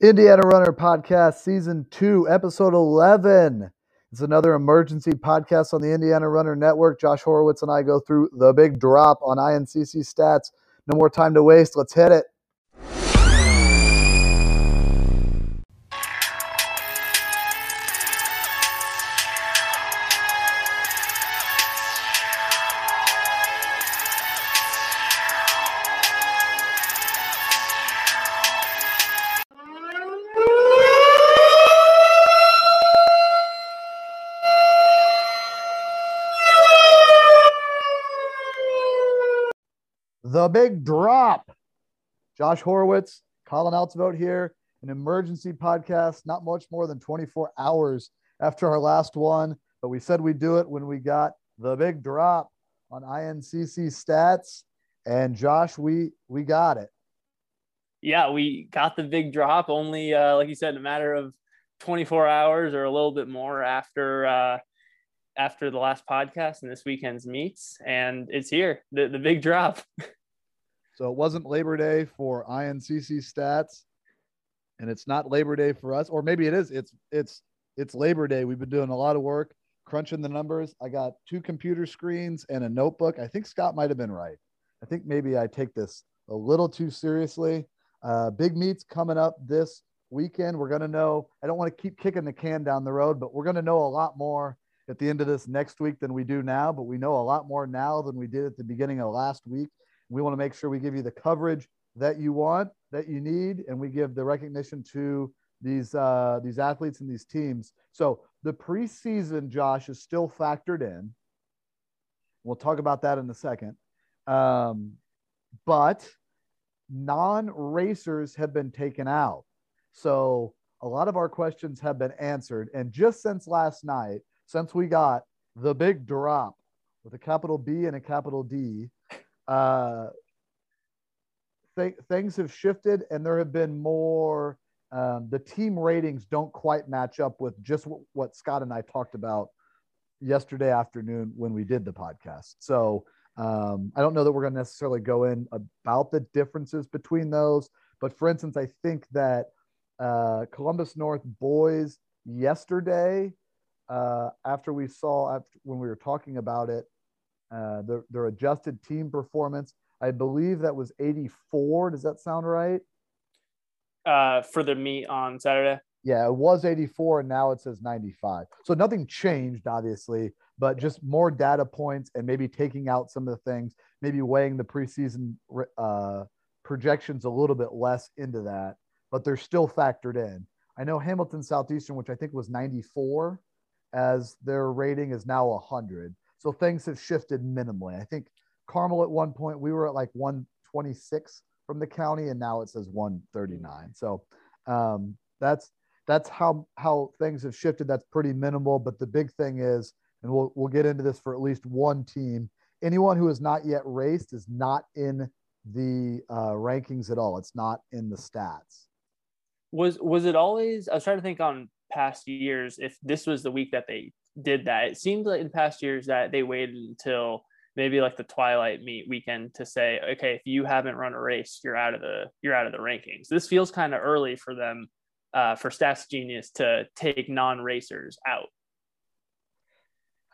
Indiana Runner Podcast, Season 2, Episode 11. It's another emergency podcast on the Indiana Runner Network. Josh Horowitz and I go through the big drop on INCC stats. No more time to waste. Let's hit it. Big drop. Josh Horowitz, Colin Altevogt here, an emergency podcast, not much more than 24 hours after our last one, but we said we'd do it when we got the big drop on INCC stats. And Josh, we we got it. Yeah, we got the big drop only, uh, like you said, in a matter of 24 hours or a little bit more after uh, after the last podcast and this weekend's meets, and it's here, the the big drop. So it wasn't Labor Day for INCC stats, and it's not Labor Day for us, or maybe it is. It's it's it's Labor Day. We've been doing a lot of work crunching the numbers. I got two computer screens and a notebook. I think Scott might have been right. I think maybe I take this a little too seriously. Uh, big meets coming up this weekend. We're going to know. I don't want to keep kicking the can down the road, but we're going to know a lot more at the end of this next week than we do now. But we know a lot more now than we did at the beginning of last week. We want to make sure we give you the coverage that you want, that you need, and we give the recognition to these uh, these athletes and these teams. So the preseason, Josh, is still factored in. We'll talk about that in a second. Um, but non-racers have been taken out. So a lot of our questions have been answered. And just since last night, since we got the big drop with a capital B and a capital D, uh, th- things have shifted and there have been more. Um, the team ratings don't quite match up with just w- what Scott and I talked about yesterday afternoon when we did the podcast. So um, I don't know that we're going to necessarily go in about the differences between those. But for instance, I think that uh, Columbus North boys yesterday, uh, after we saw after, when we were talking about it, uh, their, their adjusted team performance. I believe that was 84. Does that sound right? Uh, for the meet on Saturday. Yeah, it was 84 and now it says 95. So nothing changed, obviously, but just more data points and maybe taking out some of the things, maybe weighing the preseason uh, projections a little bit less into that, but they're still factored in. I know Hamilton Southeastern, which I think was 94 as their rating, is now 100. So things have shifted minimally. I think Carmel at one point we were at like 126 from the county, and now it says 139. So um, that's that's how how things have shifted. That's pretty minimal. But the big thing is, and we'll we'll get into this for at least one team. Anyone who has not yet raced is not in the uh, rankings at all. It's not in the stats. Was was it always? I was trying to think on past years if this was the week that they did that. It seemed like in past years that they waited until maybe like the twilight meet weekend to say, okay, if you haven't run a race, you're out of the you're out of the rankings. This feels kind of early for them, uh, for Stats Genius to take non-racers out.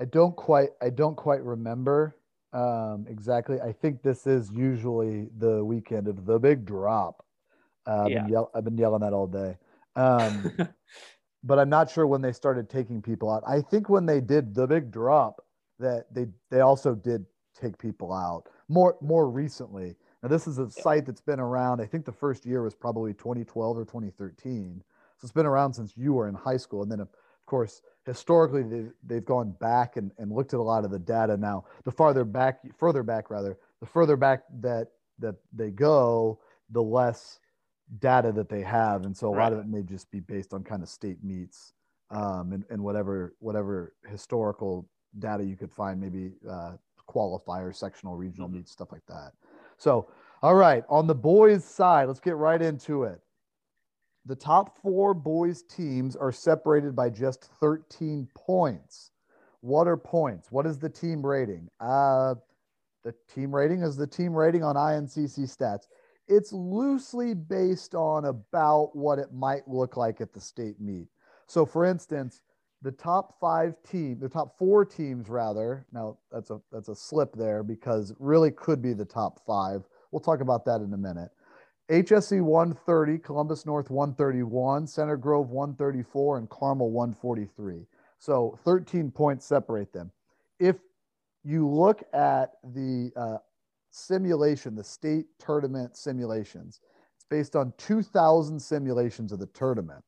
I don't quite I don't quite remember um, exactly. I think this is usually the weekend of the big drop. Uh, I've, yeah. been yell- I've been yelling that all day. Um, but I'm not sure when they started taking people out. I think when they did the big drop, that they they also did take people out more more recently. Now this is a site that's been around. I think the first year was probably 2012 or 2013. So it's been around since you were in high school, and then of course historically they, they've gone back and, and looked at a lot of the data. Now the farther back, further back rather, the further back that that they go, the less data that they have, and so a right. lot of it may just be based on kind of state meets um, and, and whatever whatever historical data you could find, maybe uh, qualifiers, sectional, regional mm-hmm. meets, stuff like that. So, all right, on the boys' side, let's get right into it. The top four boys teams are separated by just 13 points. What are points? What is the team rating? Uh, the team rating is the team rating on INCC stats it's loosely based on about what it might look like at the state meet. So, for instance, the top five team, the top four teams rather. Now that's a that's a slip there because really could be the top five. We'll talk about that in a minute. HSE 130, Columbus North 131, Center Grove 134, and Carmel 143. So 13 points separate them. If you look at the uh, simulation, the state tournament simulations, it's based on 2,000 simulations of the tournament.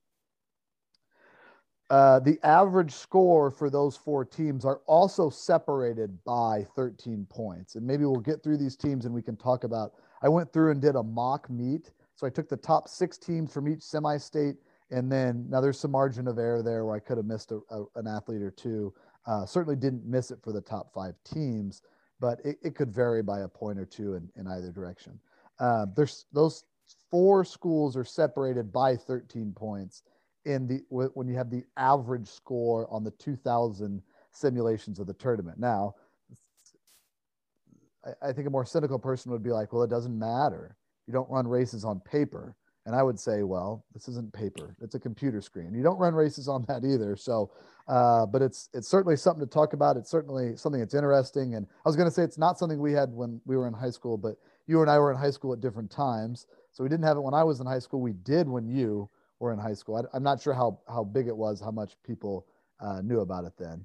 Uh, the average score for those four teams are also separated by 13 points. And maybe we'll get through these teams and we can talk about. I went through and did a mock meet. So I took the top six teams from each semi state. And then now there's some margin of error there where I could have missed a, a, an athlete or two. Uh, certainly didn't miss it for the top five teams, but it, it could vary by a point or two in, in either direction. Uh, there's those four schools are separated by 13 points in the when you have the average score on the 2000 simulations of the tournament. Now, I, I think a more cynical person would be like, well, it doesn't matter. You don't run races on paper. And I would say, well, this isn't paper; it's a computer screen. You don't run races on that either. So, uh, but it's it's certainly something to talk about. It's certainly something that's interesting. And I was going to say it's not something we had when we were in high school, but you and I were in high school at different times. So we didn't have it when I was in high school. We did when you were in high school. I, am not sure how how big it was, how much people uh, knew about it then.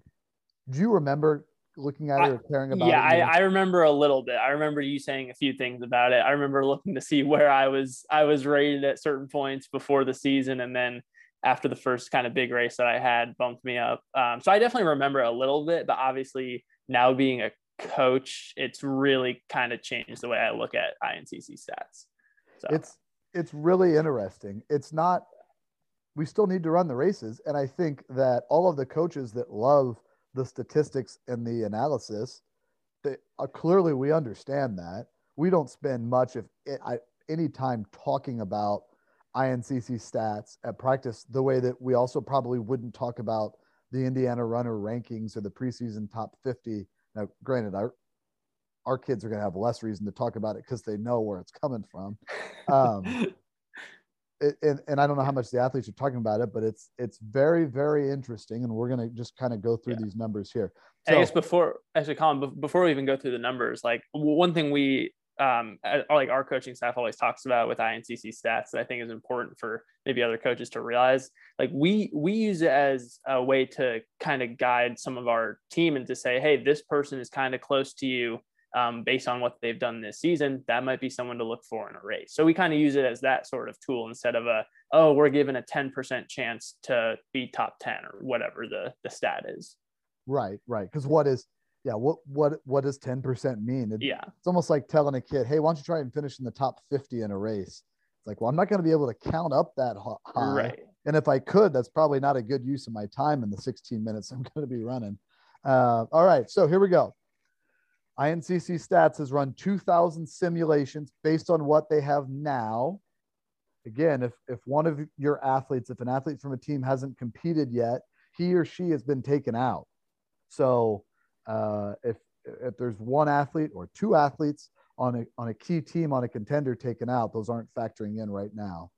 Do you remember looking at it or caring about yeah, it? Yeah, I, I remember a little bit. I remember you saying a few things about it. I remember looking to see where I was I was rated at certain points before the season, and then after the first kind of big race that I had bumped me up. Um, so I definitely remember a little bit, but obviously now being a coach, it's really kind of changed the way I look at INCC stats. So it's it's really interesting. It's not we still need to run the races. And I think that all of the coaches that love the statistics and the analysis, uh, clearly we understand that. We don't spend much of any time talking about INCC stats at practice the way that we also probably wouldn't talk about the Indiana runner rankings or the preseason top 50. Now, granted, our, our kids are going to have less reason to talk about it because they know where it's coming from. Um, and, and I don't know how much the athletes are talking about it, but it's it's very very interesting, and we're gonna just kind of go through yeah. these numbers here. So, I guess before actually, Colin, before we even go through the numbers, like one thing we um like our coaching staff always talks about with INCC stats that I think is important for maybe other coaches to realize. Like we we use it as a way to kind of guide some of our team and to say, hey, this person is kind of close to you um, based on what they've done this season, that might be someone to look for in a race. So we kind of use it as that sort of tool instead of a, oh, we're given a 10% chance to be top 10 or whatever the, the stat is. Right, right. Because what is, yeah, what what what does 10% mean? It, yeah. It's almost like telling a kid, hey, why don't you try and finish in the top 50 in a race? It's like, well, I'm not going to be able to count up that high. Right. And if I could, that's probably not a good use of my time in the 16 minutes I'm going to be running. Uh, all right, so here we go. INCC Stats has run 2,000 simulations based on what they have now. Again, if, if one of your athletes, if an athlete from a team hasn't competed yet, he or she has been taken out. So uh, if, if there's one athlete or two athletes on a, on a key team on a contender taken out, those aren't factoring in right now.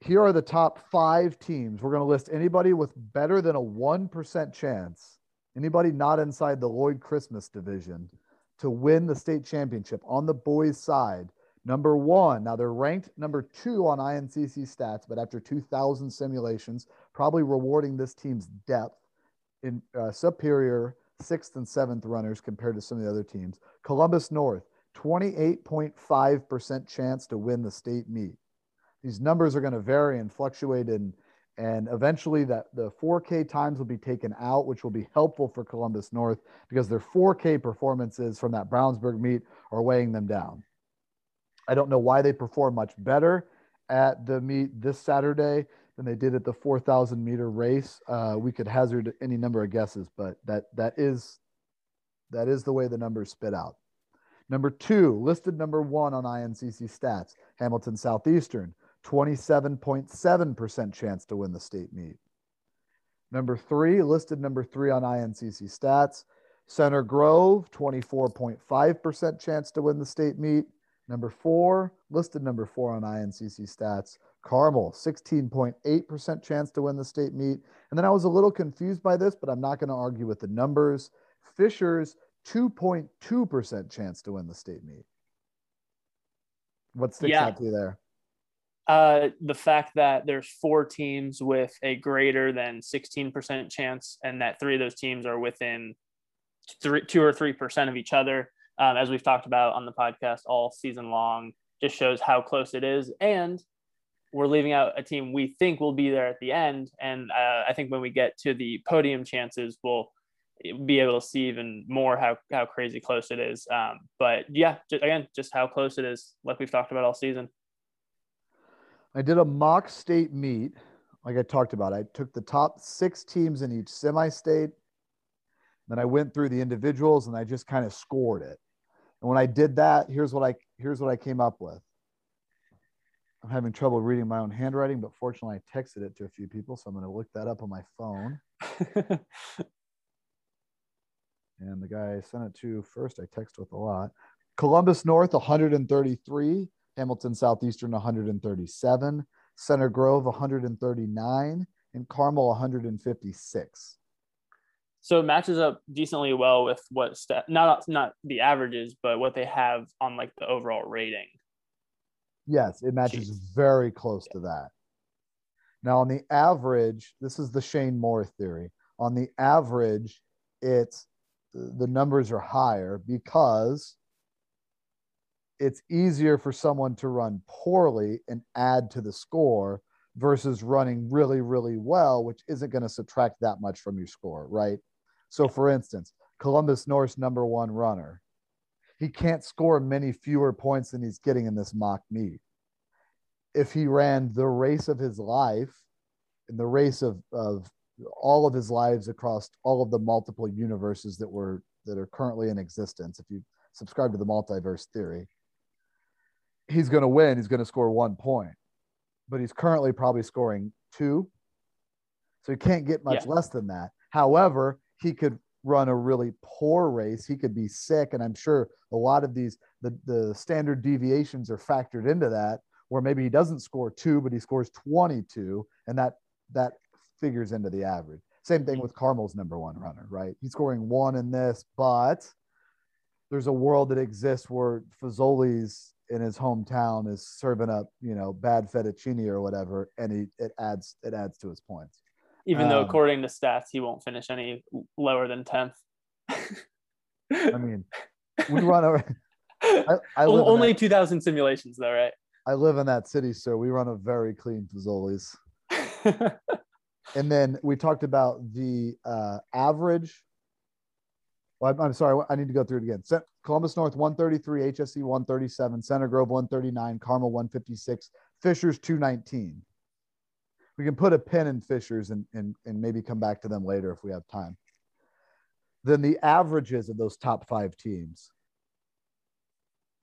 Here are the top five teams. We're going to list anybody with better than a 1% chance anybody not inside the Lloyd Christmas division to win the state championship on the boys' side. Number one, now they're ranked number two on INCC stats, but after 2,000 simulations, probably rewarding this team's depth in uh, superior sixth and seventh runners compared to some of the other teams. Columbus North, 28.5% chance to win the state meet. These numbers are going to vary and fluctuate in and eventually that the 4K times will be taken out, which will be helpful for Columbus North because their 4K performances from that Brownsburg meet are weighing them down. I don't know why they perform much better at the meet this Saturday than they did at the 4,000 meter race. Uh, we could hazard any number of guesses, but that that is that is the way the numbers spit out. Number two, listed number one on INCC stats, Hamilton Southeastern, 27.7% chance to win the state meet. Number three, listed number three on INCC stats, Center Grove, 24.5% chance to win the state meet. Number four, listed number four on INCC stats, Carmel, 16.8% chance to win the state meet. And then I was a little confused by this, but I'm not going to argue with the numbers. Fishers, 2.2% chance to win the state meet. What sticks yeah. out to you there? Uh, the fact that there's four teams with a greater than 16% chance, and that three of those teams are within three, two or three percent of each other, um, as we've talked about on the podcast all season long, just shows how close it is. And we're leaving out a team we think will be there at the end. And uh, I think when we get to the podium chances, we'll be able to see even more how, how crazy close it is. Um, but yeah, just, again, just how close it is, like we've talked about all season. I did a mock state meet, like I talked about. I took the top six teams in each semi state. Then I went through the individuals and I just kind of scored it. And when I did that, here's what I here's what I came up with. I'm having trouble reading my own handwriting, but fortunately I texted it to a few people, so I'm going to look that up on my phone. and the guy I sent it to first, I text with a lot. Columbus North 133, Hamilton Southeastern 137, Center Grove 139, and Carmel 156. So it matches up decently well with what not not the averages, but what they have on like the overall rating. Yes, it matches Jeez. very close yeah. to that. Now, on the average, this is the Shane Moore theory. On the average, it's the numbers are higher because it's easier for someone to run poorly and add to the score versus running really, really well, which isn't going to subtract that much from your score, right? So, for instance, Columbus North's number one runner, he can't score many fewer points than he's getting in this mock meet. If he ran the race of his life, in the race of, of all of his lives across all of the multiple universes that were that are currently in existence, if you subscribe to the multiverse theory, he's going to win. He's going to score one point, but he's currently probably scoring two. So he can't get much yeah. less than that. However, he could run a really poor race. He could be sick. And I'm sure a lot of these, the, the standard deviations are factored into that, where maybe he doesn't score two, but he scores 22. And that, that figures into the average. Same thing mm-hmm. with Carmel's number one runner, right? He's scoring one in this, but there's a world that exists where Fazoli's in his hometown is serving up, you know, bad fettuccine or whatever, and he it adds it adds to his points. Even um, though according to stats, he won't finish any lower than tenth. I mean, we run over. I, I only that, 2,000 simulations, though, right? I live in that city, sir. we run a very clean Fazoli's. and then we talked about the uh, average well, I'm, I'm, sorry, I need to go through it again. Columbus North 133, HSE 137, Center Grove 139, Carmel 156, Fishers 219. We can put a pin in Fishers and, and, and maybe come back to them later if we have time. Then the averages of those top five teams.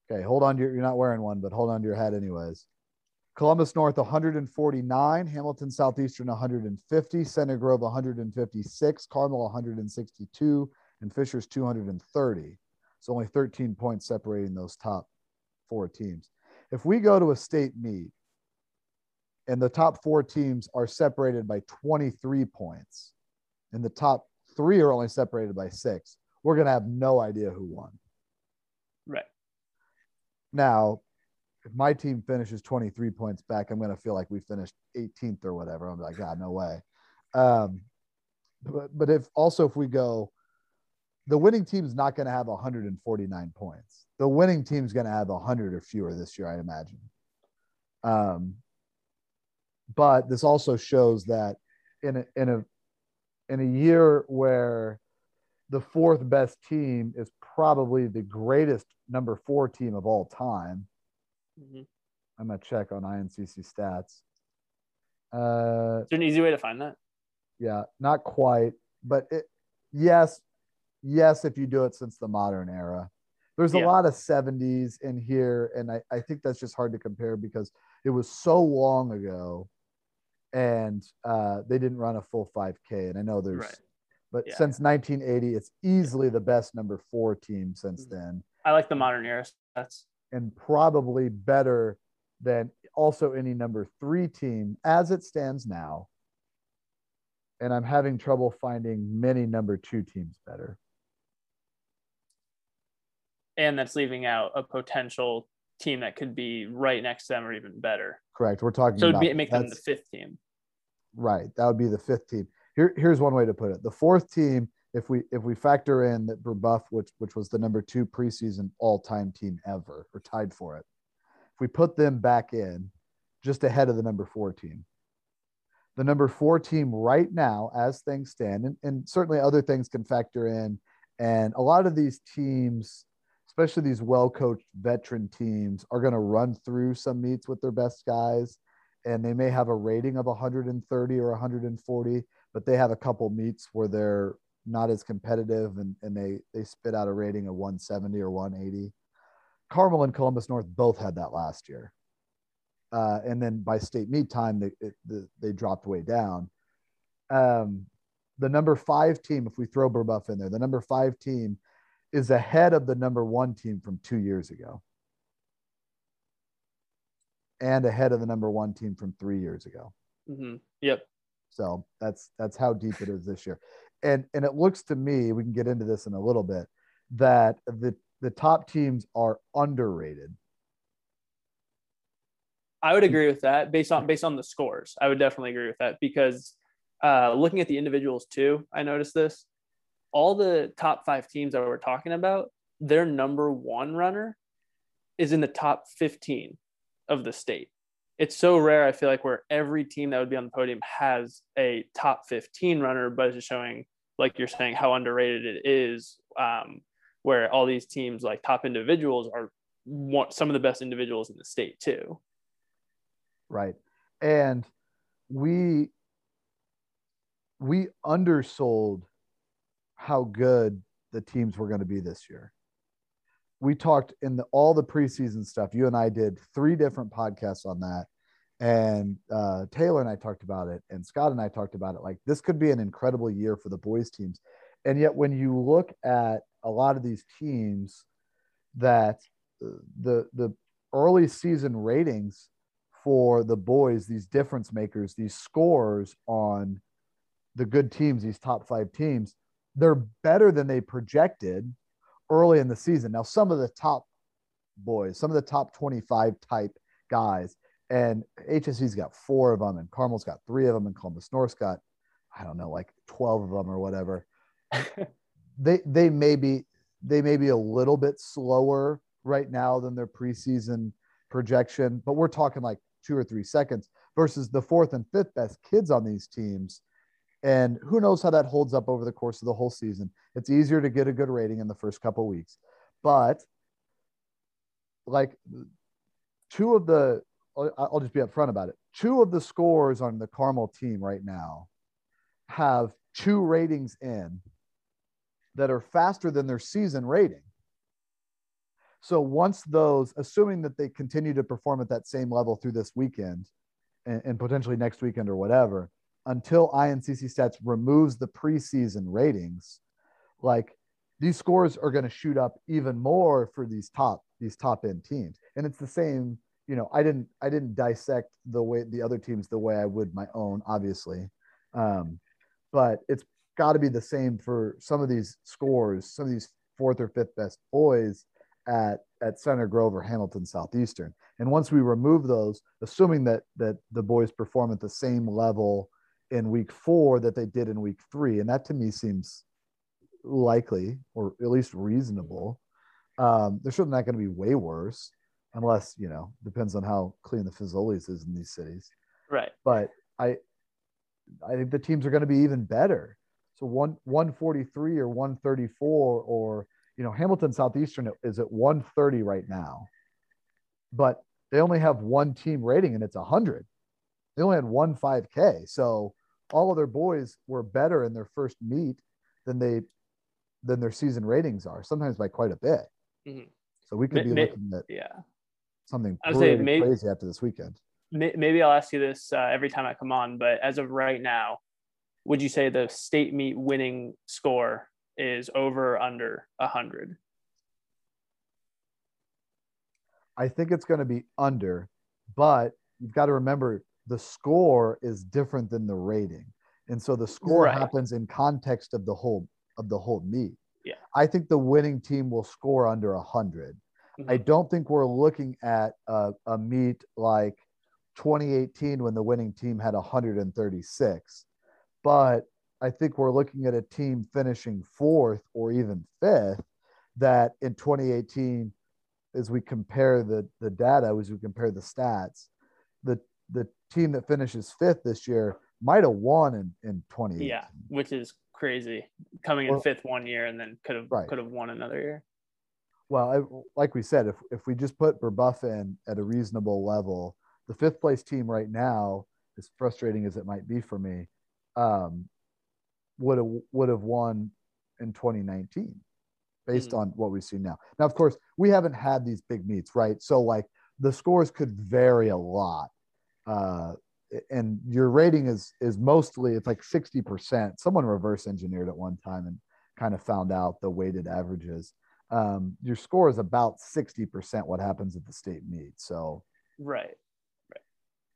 Okay, hold on to your, you're not wearing one, but hold on to your head anyways. Columbus North 149, Hamilton Southeastern 150, Center Grove 156, Carmel 162, and Fishers 230. It's only 13 points separating those top four teams. If we go to a state meet and the top four teams are separated by 23 points and the top three are only separated by six, we're going to have no idea who won. Right. Now, if my team finishes 23 points back, I'm going to feel like we finished 18th or whatever. I'm like, God, no way. Um, but, but if also if we go the winning team is not going to have 149 points. The winning team is going to have 100 or fewer this year, I imagine. Um, but this also shows that in a, in a in a year where the fourth best team is probably the greatest number four team of all time. Mm-hmm. I'm gonna check on INCC stats. Uh, is there an easy way to find that? Yeah, not quite, but it, yes, yes, if you do it since the modern era. There's a yeah. lot of 70s in here, and I, I think that's just hard to compare because it was so long ago and uh, they didn't run a full 5K. And I know there's, right. but yeah. since 1980, it's easily the best number four team since mm-hmm. then. I like the modern era stats. and probably better than also any number three team as it stands now. And I'm having trouble finding many number two teams better. And that's leaving out a potential team that could be right next to them or even better. Correct. We're talking so it'd make them the fifth team. Right. That would be the fifth team. Here, here's one way to put it. The fourth team, if we if we factor in that Brebeuf, which which was the number two preseason all-time team ever, or tied for it, if we put them back in, just ahead of the number four team. The number four team right now, as things stand, and, and certainly other things can factor in. And a lot of these teams, especially these well coached veteran teams, are going to run through some meets with their best guys. And they may have a rating of 130 or 140, but they have a couple meets where they're not as competitive and, and they, they spit out a rating of 170 or 180. Carmel and Columbus North both had that last year uh, and then by state meet time they they, they dropped way down. Um, the number five team, if we throw Brebeuf in there, the number five team is ahead of the number one team from two years ago, and ahead of the number one team from three years ago. Mm-hmm. Yep. So that's that's how deep it is this year, and and it looks to me we can get into this in a little bit that the the top teams are underrated I would agree with that based on based on the scores. I would definitely agree with that because uh, looking at the individuals too, I noticed this. All the top five teams that we're talking about, their number one runner is in the top 15 of the state. It's so rare, I feel like, where every team that would be on the podium has a top 15 runner, but it's just showing, like you're saying, how underrated it is. Um, where all these teams, like top individuals, are some of the best individuals in the state, too right? And we we undersold how good the teams were going to be this year. We talked in the, all the preseason stuff. You and I did three different podcasts on that, and uh, Taylor and I talked about it, and Scott and I talked about it. Like this could be an incredible year for the boys teams, and yet when you look at a lot of these teams, that uh, the the early season ratings for the boys, these difference makers, these scores on the good teams, these top five teams, they're better than they projected early in the season. Now, some of the top boys, some of the top 25 type guys, and HSE's got four of them, and Carmel's got three of them, and Columbus North's got, I don't know, like 12 of them or whatever. they they may be they may be a little bit slower right now than their preseason projection, but we're talking like two or three seconds versus the fourth and fifth best kids on these teams. And who knows how that holds up over the course of the whole season. It's easier to get a good rating in the first couple weeks. But like two of the, I'll just be upfront about it. Two of the scores on the Carmel team right now have two ratings in that are faster than their season rating. So once those, assuming that they continue to perform at that same level through this weekend and, and potentially next weekend or whatever, until INCC Stats removes the preseason ratings, like these scores are going to shoot up even more for these top these top end teams. And it's the same, you know, I didn't I didn't dissect the way the other teams the way I would my own, obviously. Um, but it's got to be the same for some of these scores, some of these fourth or fifth best boys at at Center Grove or Hamilton Southeastern. And once we remove those, assuming that that the boys perform at the same level in week four that they did in week three, and that to me seems likely or at least reasonable. Um, they're certainly not going to be way worse, unless you know depends on how clean the Fazoli's is in these cities. Right. But I I think the teams are going to be even better. So one 143 or 134 or you know, Hamilton Southeastern is at 130 right now, but they only have one team rating and it's 100. They only had one 5K. So all of their boys were better in their first meet than they than their season ratings are, sometimes by quite a bit. Mm-hmm. So we could be may, looking at yeah something pretty maybe, crazy after this weekend. Maybe I'll ask you this uh, every time I come on, but as of right now, would you say the state meet winning score is over under 100 I think it's going to be under, but you've got to remember the score is different than the rating. And so the score right. happens in context of the whole of the whole meet. Yeah. I think the winning team will score under 100. Mm-hmm. I don't think we're looking at a, a meet like 2018 when the winning team had 136. But I think we're looking at a team finishing fourth or even fifth that in 2018 as we compare the the data as we compare the stats the the team that finishes fifth this year might have won in in 2018. yeah which is crazy coming in fifth one year and then could have right. could have won another year well I, like we said if, if we just put Brebeuf in at a reasonable level the fifth place team right now as frustrating as it might be for me um, would have would have won in 2019 based mm-hmm. on what we see now. Now, of course, we haven't had these big meets, right? So like the scores could vary a lot. Uh, and your rating is is mostly it's like 60%. Someone reverse engineered at one time and kind of found out the weighted averages. Um, your score is about 60% what happens at the state meet. So right. Right.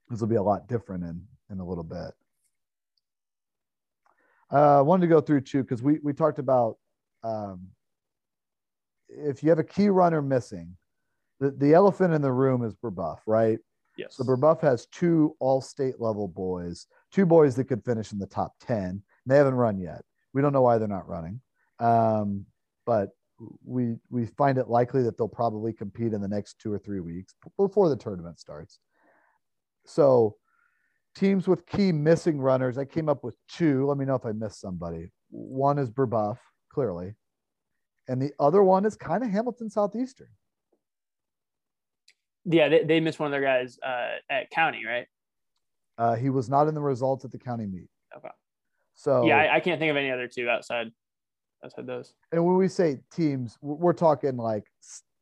This will be a lot different in in a little bit. Uh, I wanted to go through too because we we talked about um, if you have a key runner missing, the, the elephant in the room is Brebeuf, right? Yes. So Brebeuf has two all state level boys, two boys that could finish in the top 10. They haven't run yet. We don't know why they're not running. Um, but we we find it likely that they'll probably compete in the next two or three weeks before the tournament starts. So teams with key missing runners, I came up with two. Let me know if I missed somebody. One is Brebeuf, clearly and the other one is kind of Hamilton Southeastern. Yeah, they, they missed one of their guys uh, at county, right? Uh, he was not in the results at the county meet. Okay. So yeah, I, I, can't think of any other two outside outside those. And when we say teams, we're talking like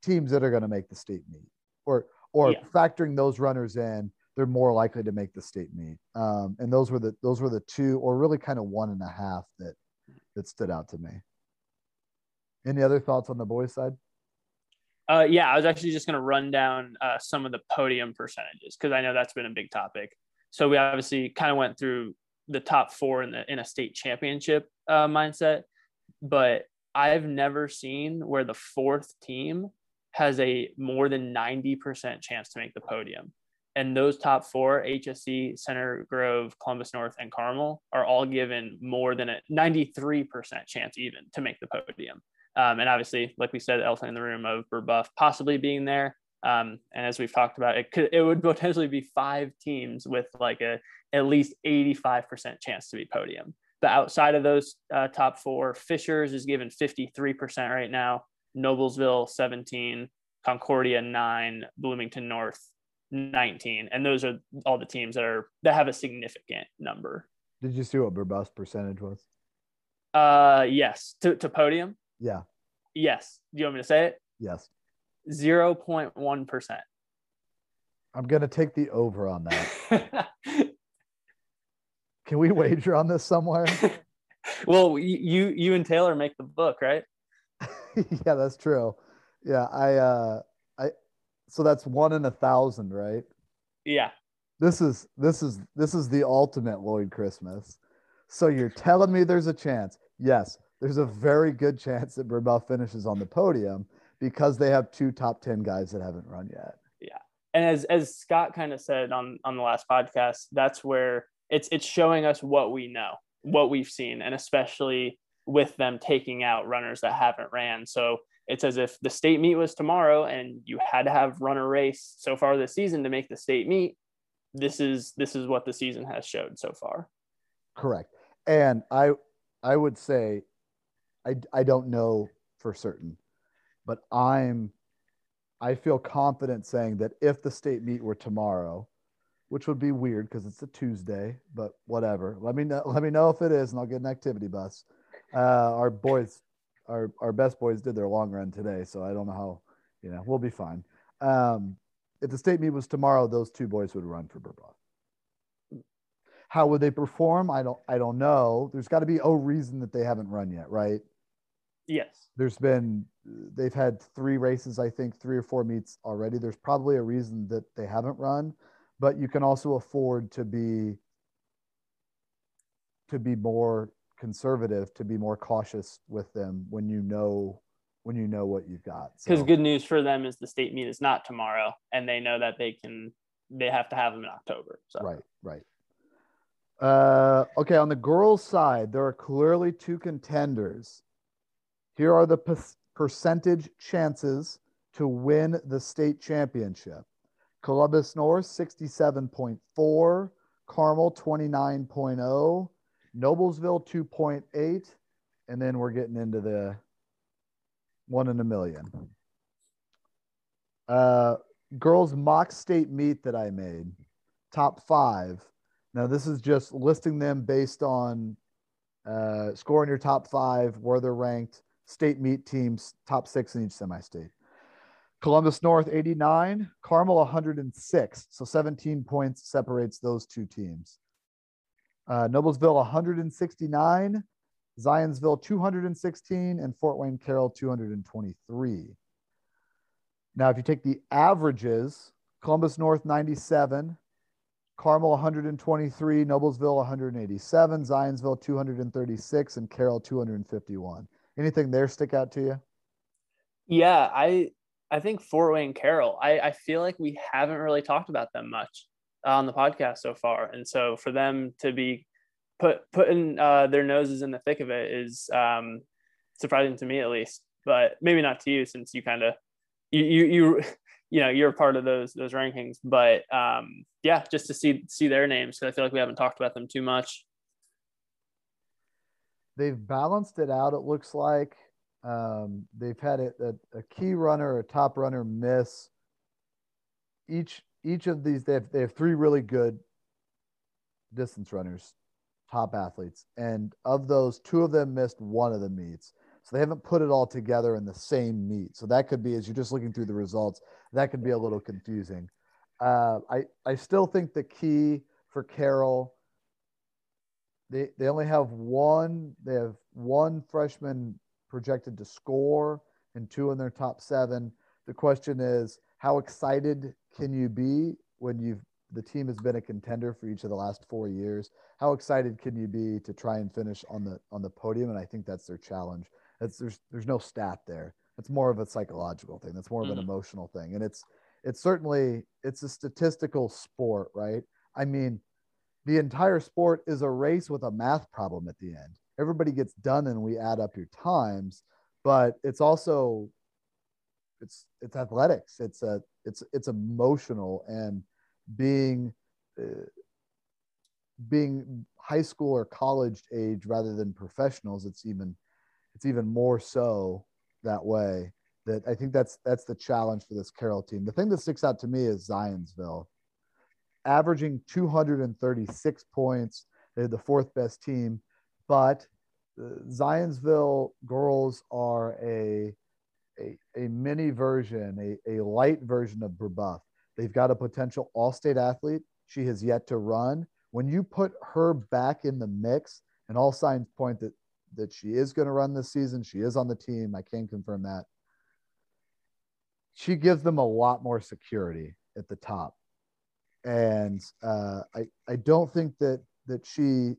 teams that are going to make the state meet, or or yeah. factoring those runners in, they're more likely to make the state meet. Um, and those were the those were the two, or really kind of one and a half that that stood out to me. Any other thoughts on the boys' side? Uh, yeah, I was actually just going to run down uh, some of the podium percentages because I know that's been a big topic. So we obviously kind of went through the top four in the in a state championship uh, mindset, but I've never seen where the fourth team has a more than ninety percent chance to make the podium. And those top four, HSE, Center Grove, Columbus North, and Carmel, are all given more than a 93% chance even to make the podium. Um, and obviously, like we said, elephant in the room of Brebeuf possibly being there. Um, and as we've talked about, it could it would potentially be five teams with like a at least 85% chance to be podium. But outside of those uh, top four, Fishers is given 53% right now, Noblesville 17, Concordia 9, Bloomington North 19. And those are all the teams that are that have a significant number. Did you see what Brebeuf's percentage was? Uh yes, to, to podium. Yeah. Yes. Do you want me to say it? Yes. 0.1%. I'm going to take the over on that. Can we wager on this somewhere? well, you you and Taylor make the book, right? yeah, that's true. Yeah, I uh I so that's one in a thousand, right? Yeah. This is this is this is the ultimate Lloyd Christmas. So you're telling me there's a chance. Yes, there's a very good chance that Brebeuf finishes on the podium because they have two top 10 guys that haven't run yet. Yeah. And as, as Scott kind of said on, on the last podcast, that's where it's, it's showing us what we know, what we've seen, and especially with them taking out runners that haven't ran. So it's as if the state meet was tomorrow and you had to have run a race so far this season to make the state meet. This is, this is what the season has showed so far. Correct. And I, I would say I, I don't know for certain, but I'm I feel confident saying that if the state meet were tomorrow, which would be weird because it's a Tuesday, but whatever. Let me know. Let me know if it is, and I'll get an activity bus. Uh, our boys, our our best boys did their long run today, so I don't know how. You know, we'll be fine. Um, if the state meet was tomorrow, those two boys would run for Brebeuf. How would they perform? I don't. I don't know. There's got to be a reason that they haven't run yet, right? Yes. There's been they've had three races, I think, three or four meets already. There's probably a reason that they haven't run, but you can also afford to be to be more conservative, to be more cautious with them when you know when you know what you've got. Because so. good news for them is the state meet is not tomorrow, and they know that they can they have to have them in October. So right, right. Uh, okay, on the girls' side, there are clearly two contenders. Here are the percentage chances to win the state championship. Columbus North 67.4, Carmel 29.0, Noblesville 2.8, and then we're getting into the one in a million. Uh, girls mock state meet that I made, top five. Now this is just listing them based on uh, scoring your top five, where they're ranked, state meet teams, top six in each semi-state. Columbus North 89, Carmel 106. So 17 points separates those two teams. Uh, Noblesville 169, Zionsville 216, and Fort Wayne Carroll 223. Now, if you take the averages, Columbus North 97, Carmel 123, Noblesville 187, Zionsville 236, and Carroll 251. Anything there stick out to you? Yeah, I I think Fort Wayne Carroll. I, I feel like we haven't really talked about them much on the podcast so far, and so for them to be put putting uh, their noses in the thick of it is um, surprising to me at least, but maybe not to you since you kind of you, you you you know you're part of those those rankings. But um, yeah, just to see see their names because I feel like we haven't talked about them too much. They've balanced it out. It looks like um, they've had a, a, a key runner, a top runner miss. Each each of these they have they have three really good distance runners top athletes. And of those, two of them missed one of the meets. So they haven't put it all together in the same meet. So that could be, as you're just looking through the results, that could be a little confusing. Uh, I, I still think the key for Carroll, they, they only have one, they have one freshman projected to score and two in their top seven. The question is, how excited can you be when you've the team has been a contender for each of the last four years. How excited can you be to try and finish on the on the podium? And I think that's their challenge. It's, there's there's no stat there. It's more of a psychological thing. That's more of an mm-hmm. emotional thing. And it's it's certainly it's a statistical sport, right? I mean, the entire sport is a race with a math problem at the end. Everybody gets done and we add up your times, but it's also it's it's athletics. It's a it's it's emotional and being uh, being high school or college age rather than professionals it's even it's even more so that way that i think that's that's the challenge for this carroll team the thing that sticks out to me is zionsville averaging 236 points they're the fourth best team but zionsville girls are a a, a mini version a, a light version of brebeuf They've got a potential all state athlete. She has yet to run. When you put her back in the mix, and all signs point that, that she is going to run this season, she is on the team. I can confirm that. She gives them a lot more security at the top. And uh, I, I don't think that that she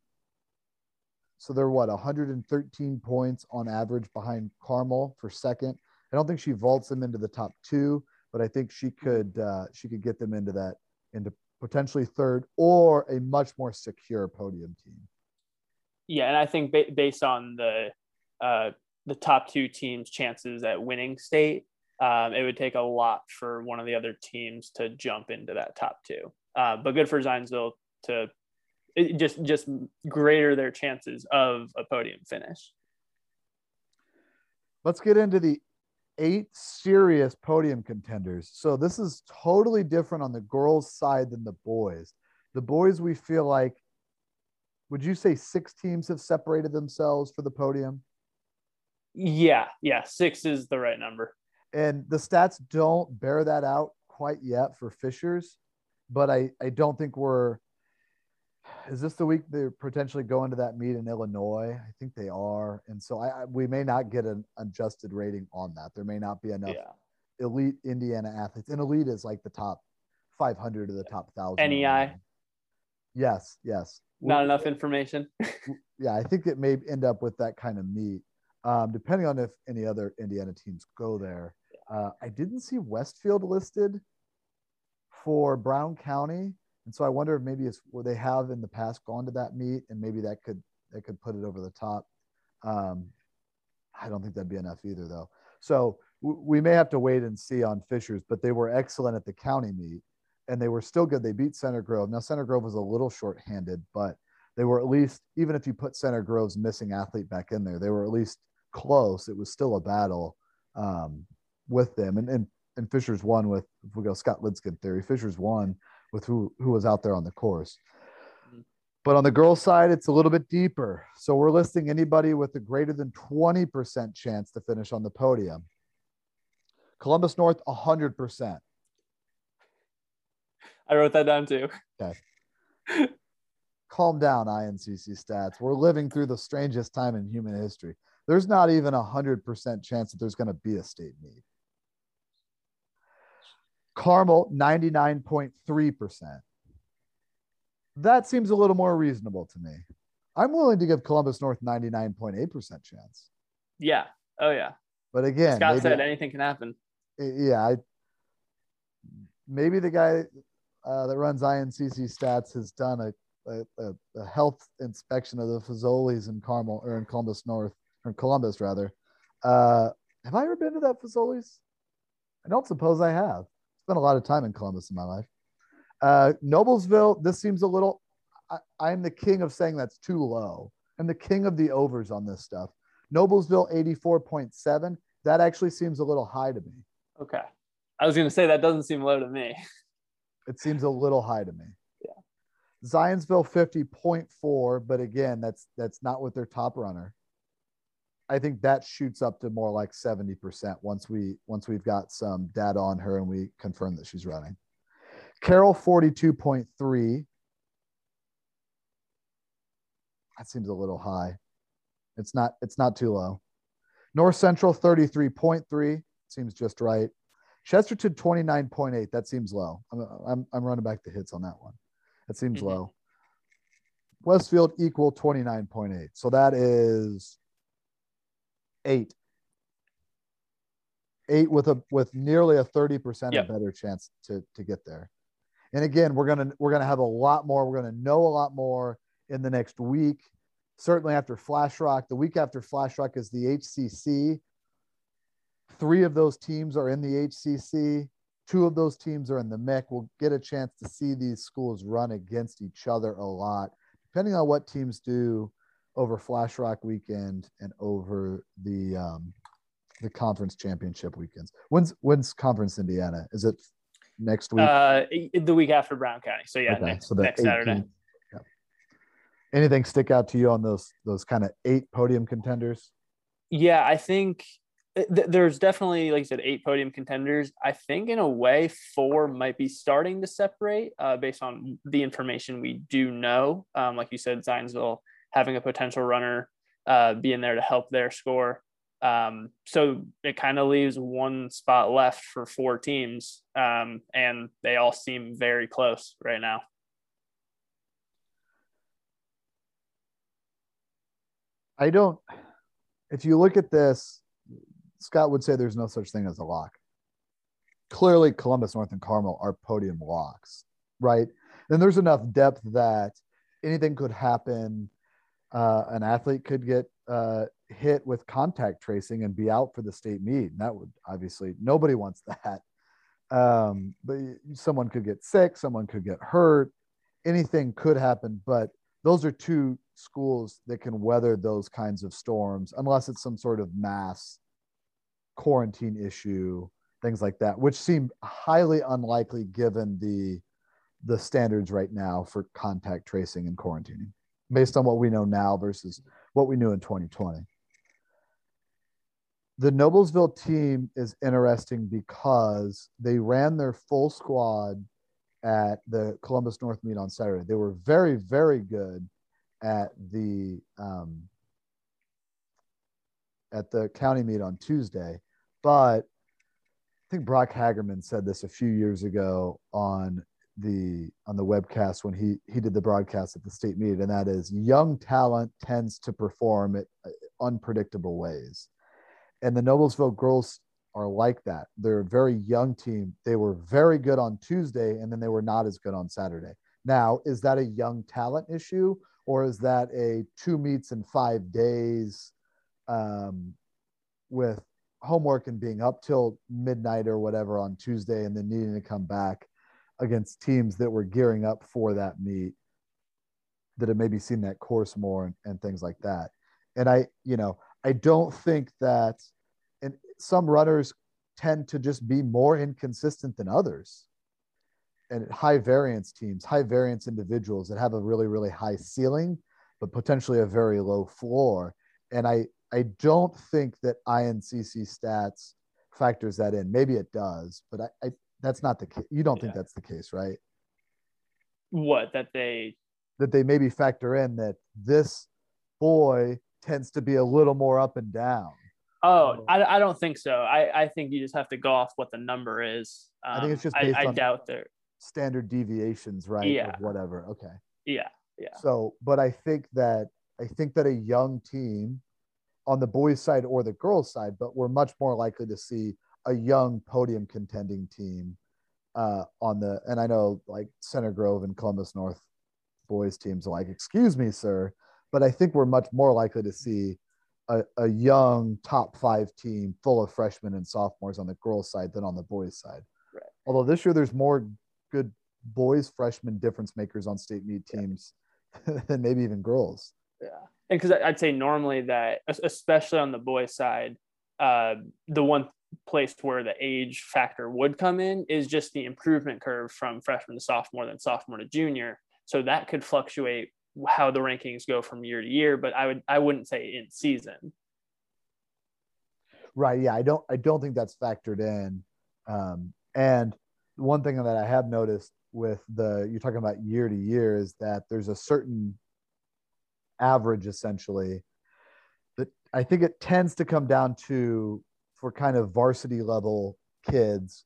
so they're what 113 points on average behind Carmel for second. I don't think she vaults them into the top two but I think she could uh, she could get them into that into potentially third or a much more secure podium team. Yeah, and I think ba- based on the uh, the top two teams' chances at winning state, um, it would take a lot for one of the other teams to jump into that top two. Uh, but good for Zionsville to just just greater their chances of a podium finish. Let's get into the eight serious podium contenders. So this is totally different on the girls' side than the boys. The boys, we feel like, would you say six teams have separated themselves for the podium? Yeah, yeah, six is the right number. And the stats don't bear that out quite yet for Fishers, but I, I don't think we're is this the week they're potentially going to that meet in Illinois? I think they are, and so I, I we may not get an adjusted rating on that. There may not be enough yeah. elite Indiana athletes, and elite is like the top 500 to the top thousand. NEI. Yes, yes. Not enough information. yeah, I think it may end up with that kind of meet, um, depending on if any other Indiana teams go there. Uh, I didn't see Westfield listed for Brown County, and so I wonder if maybe it's where they have in the past gone to that meet, and maybe that could that could put it over the top. Um, I don't think that'd be enough either, though. So w- we may have to wait and see on Fishers, but they were excellent at the county meet and they were still good. They beat Center Grove. Now Center Grove was a little short-handed, but they were at least even if you put Center Grove's missing athlete back in there, they were at least close. It was still a battle um, with them, and and and Fishers won with if we go Scott Lidskin theory. Fishers won with who who was out there on the course. Mm-hmm. But on the girls' side, it's a little bit deeper. So we're listing anybody with a greater than 20% chance to finish on the podium. Columbus North, 100%. I wrote that down too. Okay. Calm down, INCC stats. We're living through the strangest time in human history. There's not even a hundred percent chance that there's going to be a state meet. Carmel, 99.3%. That seems a little more reasonable to me. I'm willing to give Columbus North 99.8% chance. Yeah. Oh, yeah. But again, Scott maybe, said anything can happen. Yeah. I, maybe the guy uh, that runs INCC Stats has done a, a, a, health inspection of the Fazoli's in Carmel or in Columbus North or Columbus rather. Uh, have I ever been to that Fazoli's? I don't suppose I have. Spent a lot of time in Columbus in my life. Uh, Noblesville, this seems a little. I, am the king of saying that's too low. I'm the king of the overs on this stuff. Noblesville 84.7. That actually seems a little high to me. Okay. I was going to say that doesn't seem low to me. It seems a little high to me. Yeah. Zionsville 50.4, but again, that's that's not with their top runner. I think that shoots up to more like 70% once we once we've got some data on her and we confirm that she's running. Carroll 42.3. That seems a little high. It's not it's not too low. North Central 33.3 seems just right. Chesterton 29.8. That seems low. I'm, I'm, I'm running back the hits on that one. That seems mm-hmm. low. Westfield equal 29.8. So that is eight. Eight with a with nearly a 30% yep. better chance to, to get there. And again, we're gonna we're gonna have a lot more. We're gonna know a lot more in the next week. Certainly after Flash Rock. The week after Flash Rock is the HCC. Three of those teams are in the HCC. Two of those teams are in the MIC. We'll get a chance to see these schools run against each other a lot, depending on what teams do over Flash Rock weekend and over the um, the conference championship weekends. When's when's Conference Indiana? Is it next week? Uh, the week after Brown County. So yeah, okay. next, so next Saturday. Yeah. Anything stick out to you on those those kind of eight podium contenders? Yeah, I think there's definitely, like you said, eight podium contenders. I think in a way, four might be starting to separate uh, based on the information we do know. Um, like you said, Zionsville having a potential runner uh, being there to help their score. Um, so it kind of leaves one spot left for four teams, um, and they all seem very close right now. I don't. If you look at this, Scott would say there's no such thing as a lock. Clearly, Columbus, North, and Carmel are podium locks, right? Then there's enough depth that anything could happen. Uh, an athlete could get uh, hit with contact tracing and be out for the state meet. And that would obviously, nobody wants that. Um, but someone could get sick, someone could get hurt, anything could happen. But those are two schools that can weather those kinds of storms unless it's some sort of mass quarantine issue, things like that, which seem highly unlikely given the the standards right now for contact tracing and quarantining, based on what we know now versus what we knew in 2020. The Noblesville team is interesting because they ran their full squad at the Columbus North meet on Saturday. They were very, very good at the um, at the county meet on Tuesday, but I think Brock Hagerman said this a few years ago on the on the webcast when he he did the broadcast at the state meet, and that is young talent tends to perform at uh, unpredictable ways, and the Noblesville girls are like that. They're a very young team. They were very good on Tuesday, and then they were not as good on Saturday. Now, is that a young talent issue, or is that a two meets in five days um, with homework and being up till midnight or whatever on Tuesday and then needing to come back against teams that were gearing up for that meet that had maybe seen that course more and, and things like that. And I, you know, I don't think that and some runners tend to just be more inconsistent than others. And high variance teams, high variance individuals that have a really, really high ceiling, but potentially a very low floor. And I, I don't think that INCC stats factors that in. Maybe it does, but I, I that's not the case. You don't yeah. think that's the case, right? What that they that they maybe factor in that this boy tends to be a little more up and down. Oh, I, I don't think so. I, I think you just have to go off what the number is. Um, I think it's just I, I doubt there standard deviations, right? Yeah. whatever. Okay. Yeah. Yeah. So, but I think that I think that a young team on the boys' side or the girls' side, but we're much more likely to see a young podium contending team uh, on the. And I know like Center Grove and Columbus North boys teams are like, "Excuse me, sir," but I think we're much more likely to see a, a young top five team full of freshmen and sophomores on the girls' side than on the boys' side. Right. Although this year there's more good boys freshmen difference makers on state meet teams yeah. than maybe even girls. Yeah and because I'd say normally that, especially on the boys' side, uh, the one place where the age factor would come in is just the improvement curve from freshman to sophomore, then sophomore to junior. So that could fluctuate how the rankings go from year to year, but I would I wouldn't say in season. Right. Yeah. I don't I don't think that's factored in. Um, and one thing that I have noticed with the you're talking about year to year is that there's a certain average essentially that i think it tends to come down to for kind of varsity level kids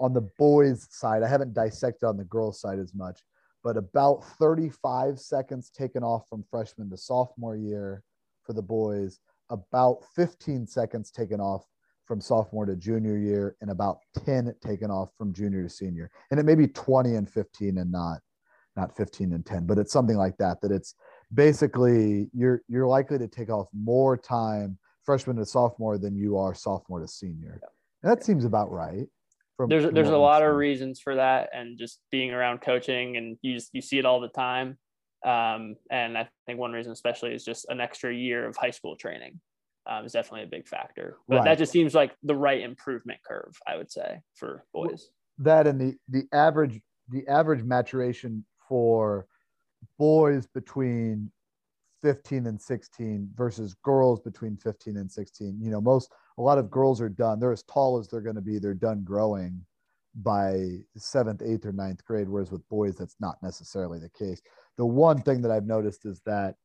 on the boys side. I haven't dissected on the girls side as much but about 35 seconds taken off from freshman to sophomore year for the boys about 15 seconds taken off from sophomore to junior year and about 10 taken off from junior to senior. And it may be 20 and 15 and not not 15 and 10 but it's something like that that it's basically you're you're likely to take off more time freshman to sophomore than you are sophomore to senior. Yeah. And that seems about right. From, there's from there's a lot of reasons for that, and just being around coaching, and you just, you see it all the time. Um, and I think one reason, especially, is just an extra year of high school training um, is definitely a big factor. But right. that just seems like the right improvement curve, I would say, for boys. That and the the average the average maturation for boys between 15 and 16 versus girls between 15 and 16 you know most a lot of girls are done they're as tall as they're going to be they're done growing by seventh eighth or ninth grade whereas with boys that's not necessarily the case. The one thing that i've noticed is that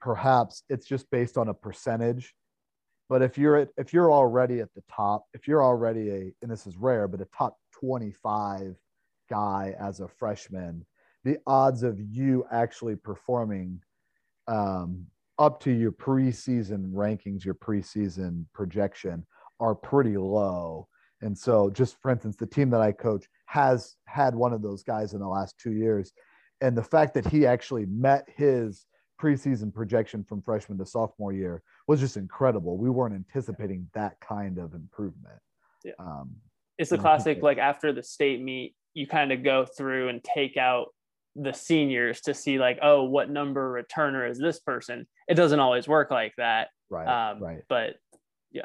perhaps it's just based on a percentage but if you're at if you're already at the top if you're already a and this is rare but a top 25 guy as a freshman the odds of you actually performing um, up to your preseason rankings, your preseason projection are pretty low. And so, just for instance, the team that I coach has had one of those guys in the last two years. And the fact that he actually met his preseason projection from freshman to sophomore year was just incredible. We weren't anticipating that kind of improvement. Yeah. Um, it's a classic, like after the state meet, you kind of go through and take out the seniors to see like oh what number returner is this person? It doesn't always work like that. Right um, right. but yeah.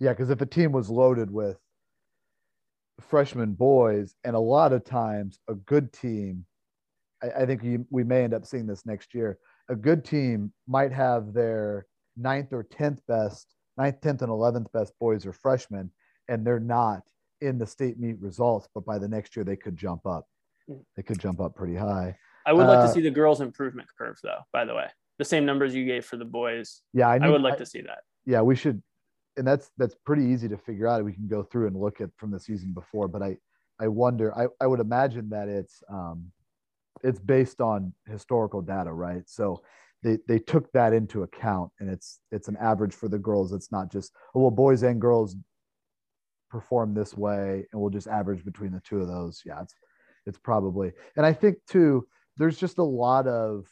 Yeah because if a team was loaded with freshman boys and a lot of times a good team i, I think you, we may end up seeing this next year. A good team might have their ninth or 10th best ninth 10th and 11th best boys are freshmen and they're not in the state meet results but by the next year they could jump up. They could jump up pretty high. I would like uh, to see the girls' improvement curve, though. By the way, the same numbers you gave for the boys. Yeah, I, need, I would like I, to see that. Yeah, we should, and that's that's pretty easy to figure out. We can go through and look at from the season before, but I I wonder. I I would imagine that it's um it's based on historical data, right? So they they took that into account, and it's it's an average for the girls. It's not just oh well, boys and girls perform this way, and we'll just average between the two of those. Yeah, it's it's probably, and I think too, there's just a lot of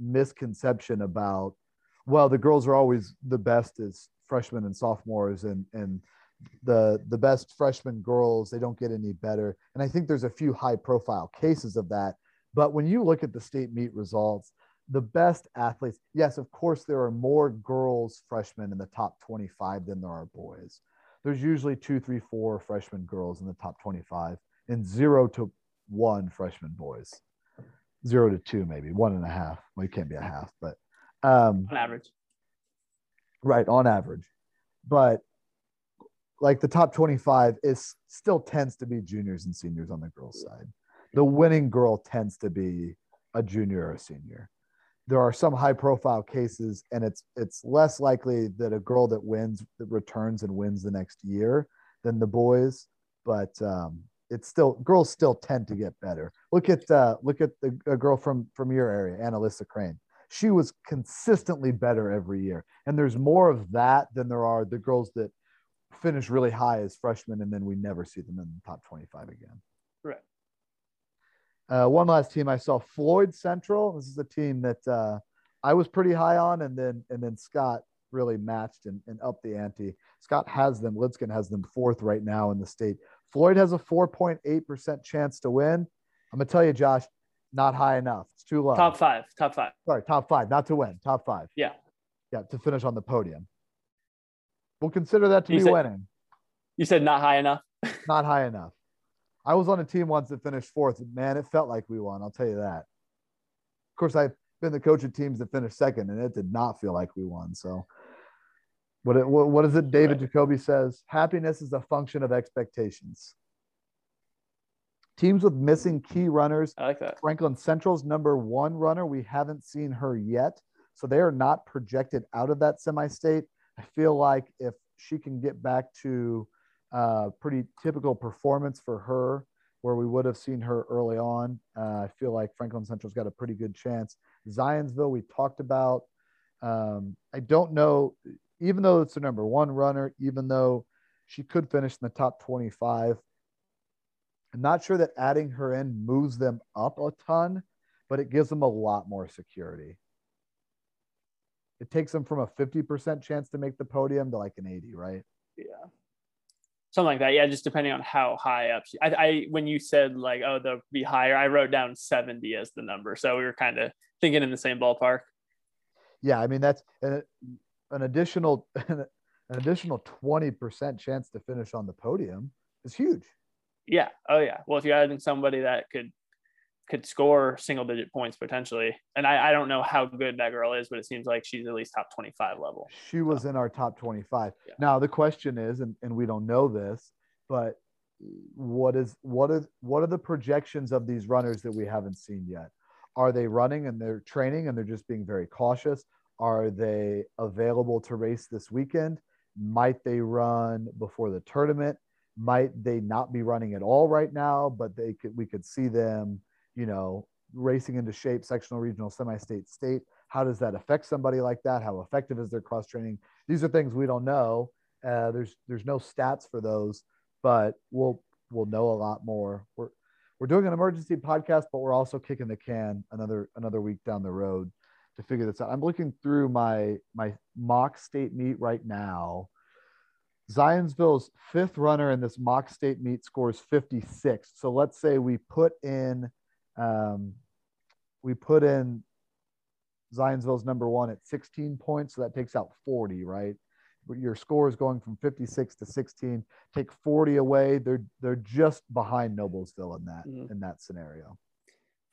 misconception about well, the girls are always the best as freshmen and sophomores, and and the the best freshman girls they don't get any better. And I think there's a few high profile cases of that. But when you look at the state meet results, the best athletes, yes, of course, there are more girls freshmen in the top 25 than there are boys. There's usually two, three, four freshman girls in the top 25 and zero to one freshman boys. Zero to two, maybe one and a half. Well, it can't be a half, but um, on average. Right, on average. But like the top 25 is still tends to be juniors and seniors on the girls' side. The winning girl tends to be a junior or a senior there are some high profile cases and it's it's less likely that a girl that wins that returns and wins the next year than the boys but um, it's still girls still tend to get better look at uh, look at the a girl from from your area annalisa crane she was consistently better every year and there's more of that than there are the girls that finish really high as freshmen and then we never see them in the top 25 again right uh, one last team I saw, Floyd Central. This is a team that uh, I was pretty high on, and then and then Scott really matched and, and upped the ante. Scott has them. Lidskin has them fourth right now in the state. Floyd has a 4.8% chance to win. I'm gonna tell you, Josh, not high enough. It's too low. Top five. Top five. Sorry, top five, not to win. Top five. Yeah. Yeah, to finish on the podium. We'll consider that to you be said, winning. You said not high enough. not high enough. I was on a team once that finished fourth. Man, it felt like we won. I'll tell you that. Of course, I've been the coach of teams that finished second, and it did not feel like we won. So, what it, what, what is it? David right. Jacoby says happiness is a function of expectations. Teams with missing key runners. I like that. Franklin Central's number one runner. We haven't seen her yet, so they are not projected out of that semi-state. I feel like if she can get back to uh, pretty typical performance for her, where we would have seen her early on. Uh, I feel like Franklin Central's got a pretty good chance. Zionsville, we talked about. Um, I don't know, even though it's a number one runner, even though she could finish in the top 25, I'm not sure that adding her in moves them up a ton, but it gives them a lot more security. It takes them from a 50% chance to make the podium to like an 80, right? Yeah something like that. Yeah, just depending on how high up. She, I, I when you said like, oh, they'll be higher, I wrote down seventy as the number, so we were kind of thinking in the same ballpark. Yeah, I mean that's an, an additional an additional twenty percent chance to finish on the podium is huge. Yeah. Oh yeah. Well, if you're adding somebody that could could score single digit points potentially. And I, I don't know how good that girl is, but it seems like she's at least top 25 level. She was so. in our top 25. Yeah. Now the question is, and, and we don't know this, but what is what is what are the projections of these runners that we haven't seen yet? Are they running and they're training and they're just being very cautious? Are they available to race this weekend? Might they run before the tournament? Might they not be running at all right now, but they could we could see them you know, racing into shape, sectional, regional, semi-state, state. How does that affect somebody like that? How effective is their cross training? These are things we don't know. Uh, there's there's no stats for those, but we'll we'll know a lot more. We're we're doing an emergency podcast, but we're also kicking the can another another week down the road to figure this out. I'm looking through my my mock state meet right now. Zionsville's fifth runner in this mock state meet scores 56. So let's say we put in um, we put in Zionsville's number one at 16 points, so that takes out 40, right? Your score is going from 56 to 16. Take 40 away, they're they're just behind Noblesville in that mm-hmm. in that scenario.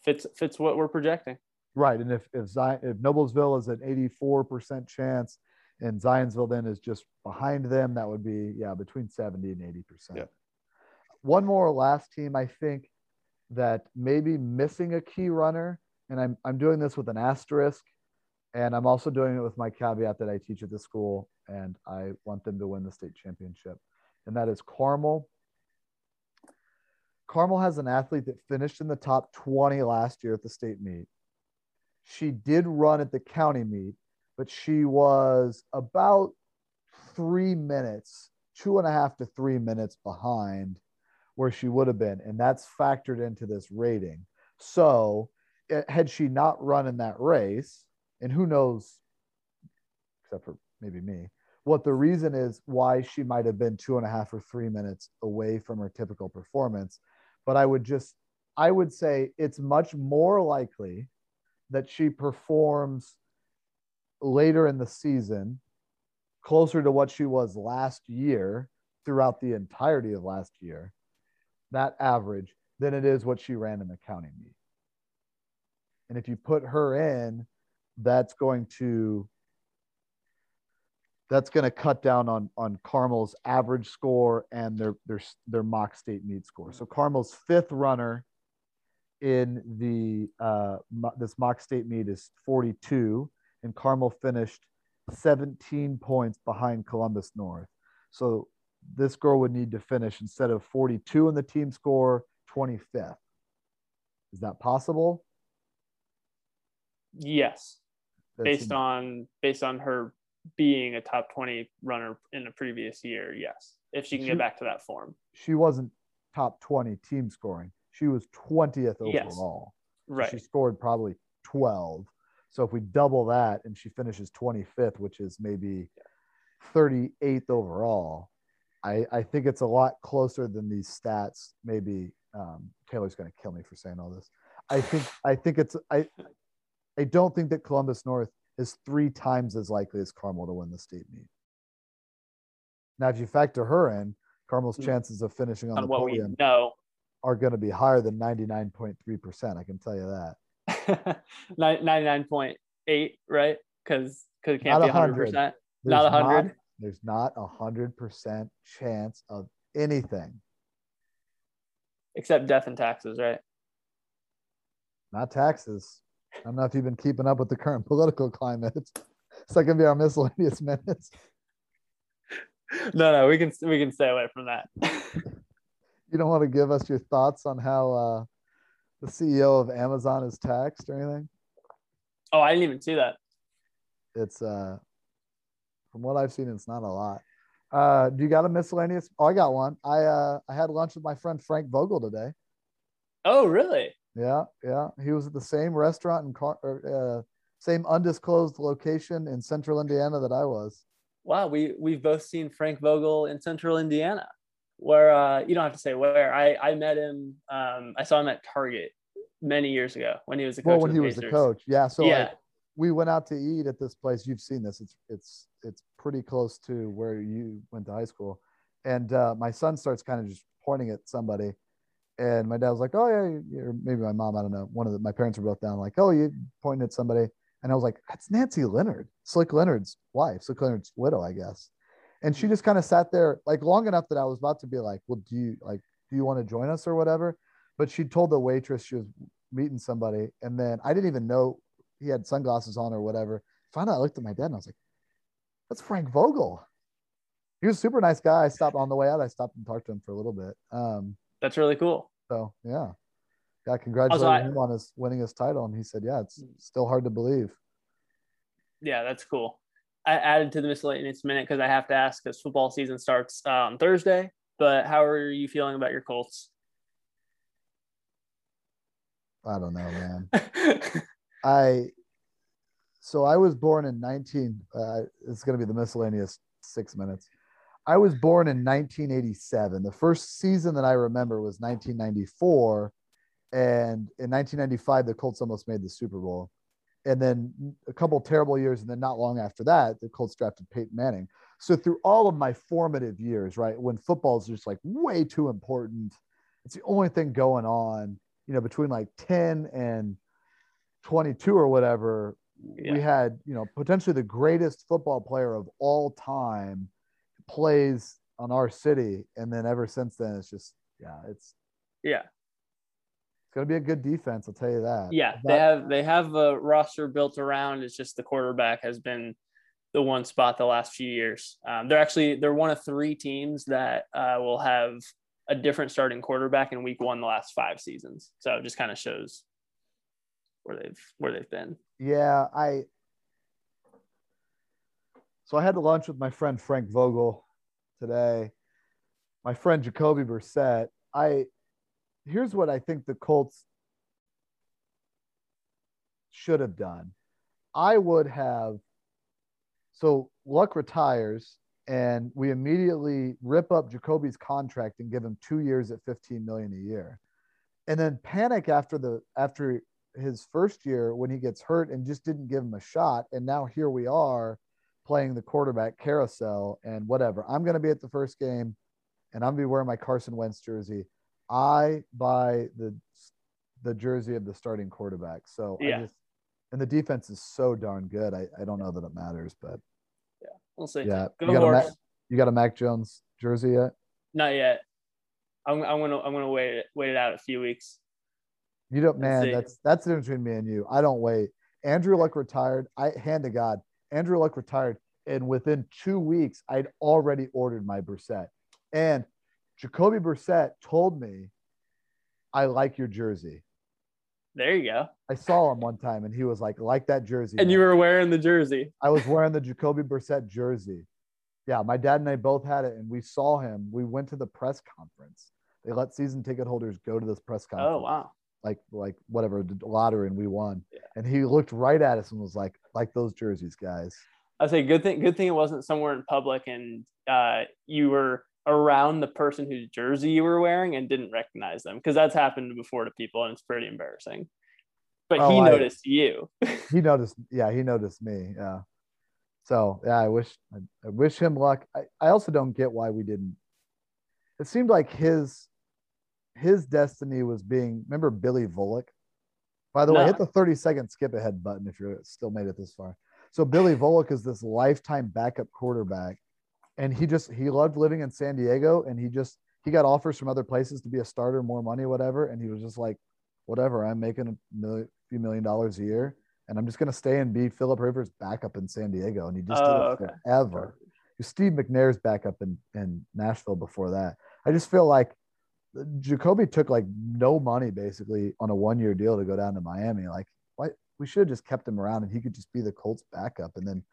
Fits fits what we're projecting. Right, and if if Zion, if Noblesville is an 84% chance, and Zionsville then is just behind them, that would be yeah between 70 and 80%. Yeah. One more last team I think that maybe missing a key runner, and I'm, I'm doing this with an asterisk, and I'm also doing it with my caveat that I teach at the school and I want them to win the state championship, and that is Carmel. Carmel has an athlete that finished in the top 20 last year at the state meet. She did run at the county meet, but she was about three minutes, two and a half to three minutes behind where she would have been. And that's factored into this rating. So, eh, had she not run in that race, and who knows, except for maybe me, what the reason is why she might have been two and a half or three minutes away from her typical performance. But I would just, I would say it's much more likely that she performs later in the season, closer to what she was last year throughout the entirety of last year, that average, than it is what she ran in the county meet. And if you put her in, that's going to that's going to cut down on on Carmel's average score and their their their mock state meet score. So Carmel's fifth runner in the uh, this mock state meet is 42, and Carmel finished 17 points behind Columbus North. So this girl would need to finish instead of 42 in the team score, 25th. Is that possible? Yes. That's based on based on her being a top 20 runner in a previous year, yes. If she can she, get back to that form. She wasn't top 20 team scoring. She was 20th overall. Yes. Right. So she scored probably 12. So if we double that and she finishes 25th, which is maybe 38th overall, I, I think it's a lot closer than these stats. Maybe um, Taylor's going to kill me for saying all this. I think I think it's I I don't think that Columbus North is three times as likely as Carmel to win the state meet. Now, if you factor her in, Carmel's hmm. chances of finishing on, on the what podium know. Are going to be higher than 99.3%. I can tell you that. 99.8, right? Because it can't not be 100%. 100. Not 100. Not, there's not a 100% chance of anything. Except death and taxes, right? Not taxes. I don't know if you've been keeping up with the current political climate. It's, it's like gonna be our miscellaneous minutes. No, no, we can we can stay away from that. You don't want to give us your thoughts on how uh, the CEO of Amazon is taxed or anything? Oh, I didn't even see that. It's uh, from what I've seen, it's not a lot. Uh, do you got a miscellaneous? Oh, I got one. I uh, I had lunch with my friend Frank Vogel today. Oh, really? Yeah, yeah. He was at the same restaurant and uh, same undisclosed location in Central Indiana that I was. Wow, we we've both seen Frank Vogel in Central Indiana, where uh, you don't have to say where. I I met him. Um, I saw him at Target many years ago when he was a coach. Well, when he Pacers. was the coach, yeah. So yeah. we went out to eat at this place. You've seen this. It's it's it's pretty close to where you went to high school, and uh, my son starts kind of just pointing at somebody and my dad was like, "Oh yeah," or maybe my mom, I don't know. One of the, my parents were both down, like, "Oh, you pointing at somebody," and I was like, "That's Nancy Leonard, Slick Leonard's wife, Slick Leonard's widow, I guess." And she just kind of sat there like long enough that I was about to be like, "Well, do you like, do you want to join us or whatever?" But she told the waitress she was meeting somebody, and then I didn't even know he had sunglasses on or whatever. Finally, I looked at my dad and I was like, "That's Frank Vogel." He was a super nice guy. I stopped on the way out. I stopped and talked to him for a little bit. Um, that's really cool. So yeah, yeah. Congratulations him on his winning his title, and he said, "Yeah, it's still hard to believe." Yeah, that's cool. I added to the miscellaneous minute because I have to ask because football season starts uh, on Thursday. But how are you feeling about your Colts? I don't know, man. I so I was born in 19. Uh, it's going to be the miscellaneous six minutes. I was born in 1987. The first season that I remember was 1994. And in 1995, the Colts almost made the Super Bowl. And then a couple terrible years. And then not long after that, the Colts drafted Peyton Manning. So through all of my formative years, right, when football is just like way too important, it's the only thing going on, you know, between like 10 and 22 or whatever. Yeah. We had, you know, potentially the greatest football player of all time plays on our city, and then ever since then, it's just yeah, it's yeah. Gonna be a good defense. I'll tell you that. Yeah, that, they have they have a roster built around. It's just the quarterback has been the one spot the last few years. Um, they're actually they're one of three teams that uh, will have a different starting quarterback in week one the last five seasons. So it just kind of shows where they've where they've been. Yeah, I so I had lunch with my friend Frank Vogel today. My friend Jacoby Brissett. I here's what I think the Colts should have done. I would have so Luck retires and we immediately rip up Jacoby's contract and give him two years at 15 million a year. And then panic after the after his first year when he gets hurt and just didn't give him a shot. And now here we are playing the quarterback carousel and whatever. I'm going to be at the first game and I'm going to be wearing my Carson Wentz jersey. I buy the the jersey of the starting quarterback. So yeah. I just and the defense is so darn good. I, I don't know that it matters, but yeah, we'll see. Yeah, Go you got, horse. Mac, you got a Mac Jones jersey yet? Not yet. I'm, I'm gonna I'm gonna wait it wait it out a few weeks. You don't, man. That's that's the difference between me and you. I don't wait. Andrew Luck retired. I hand to God. Andrew Luck retired, and within two weeks, I'd already ordered my Brissett. And Jacoby Brissett told me, "I like your jersey." There you go. I saw him one time, and he was like, "Like that jersey." And man. you were wearing the jersey. I was wearing the Jacoby Brissett jersey. Yeah, my dad and I both had it, and we saw him. We went to the press conference. They let season ticket holders go to this press conference. Oh wow! like like whatever lottery and we won. Yeah. And he looked right at us and was like, like those jerseys, guys. I say good thing good thing it wasn't somewhere in public and uh, you were around the person whose jersey you were wearing and didn't recognize them because that's happened before to people and it's pretty embarrassing. But oh, he I, noticed you. he noticed, yeah, he noticed me. Yeah. So yeah, I wish I, I wish him luck. I, I also don't get why we didn't. It seemed like his his destiny was being remember Billy Volek? By the no. way, hit the 30 second skip ahead button if you're still made it this far. So Billy Volek is this lifetime backup quarterback. And he just he loved living in San Diego and he just he got offers from other places to be a starter, more money, whatever. And he was just like, whatever, I'm making a million, few million dollars a year. And I'm just gonna stay and be Philip Rivers backup in San Diego. And he just oh, did it oh, okay. forever. Steve McNair's backup in, in Nashville before that. I just feel like Jacoby took like no money basically on a one year deal to go down to Miami. Like, why we should have just kept him around and he could just be the Colts backup. And then.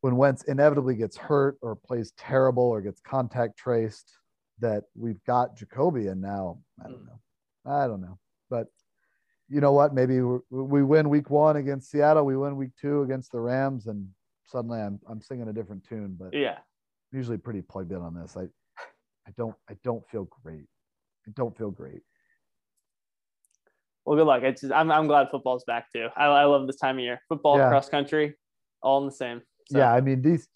When Wentz inevitably gets hurt or plays terrible or gets contact traced, that we've got Jacoby and now I don't mm. know. I don't know. But you know what? Maybe we win week one against Seattle. We win week two against the Rams, and suddenly I'm I'm singing a different tune. But yeah, I'm usually pretty plugged in on this. I I don't I don't feel great I don't feel great. Well, good luck. It's just, I'm I'm glad football's back too. I, I love this time of year. Football, yeah. cross country, all in the same. So. Yeah, I mean these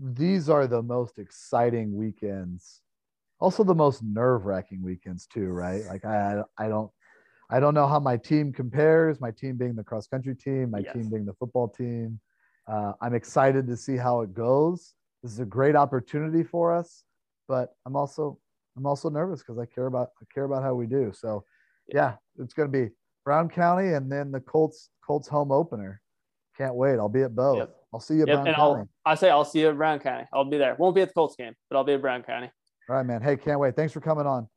these are the most exciting weekends. Also the most nerve-wracking weekends too, right? Like I I don't I don't know how my team compares, my team being the cross country team, my yes. team being the football team. Uh, I'm excited to see how it goes. This is a great opportunity for us, but I'm also I'm also nervous because I care about I care about how we do. So yeah, it's going to be Brown County and then the Colts Colts home opener. Can't wait. I'll be at both. Yep. I'll see you at yep. Brown and County. I'll, I say I'll see you at Brown County. I'll be there. Won't be at the Colts game, but I'll be at Brown County. All right, man. Hey, can't wait. Thanks for coming on.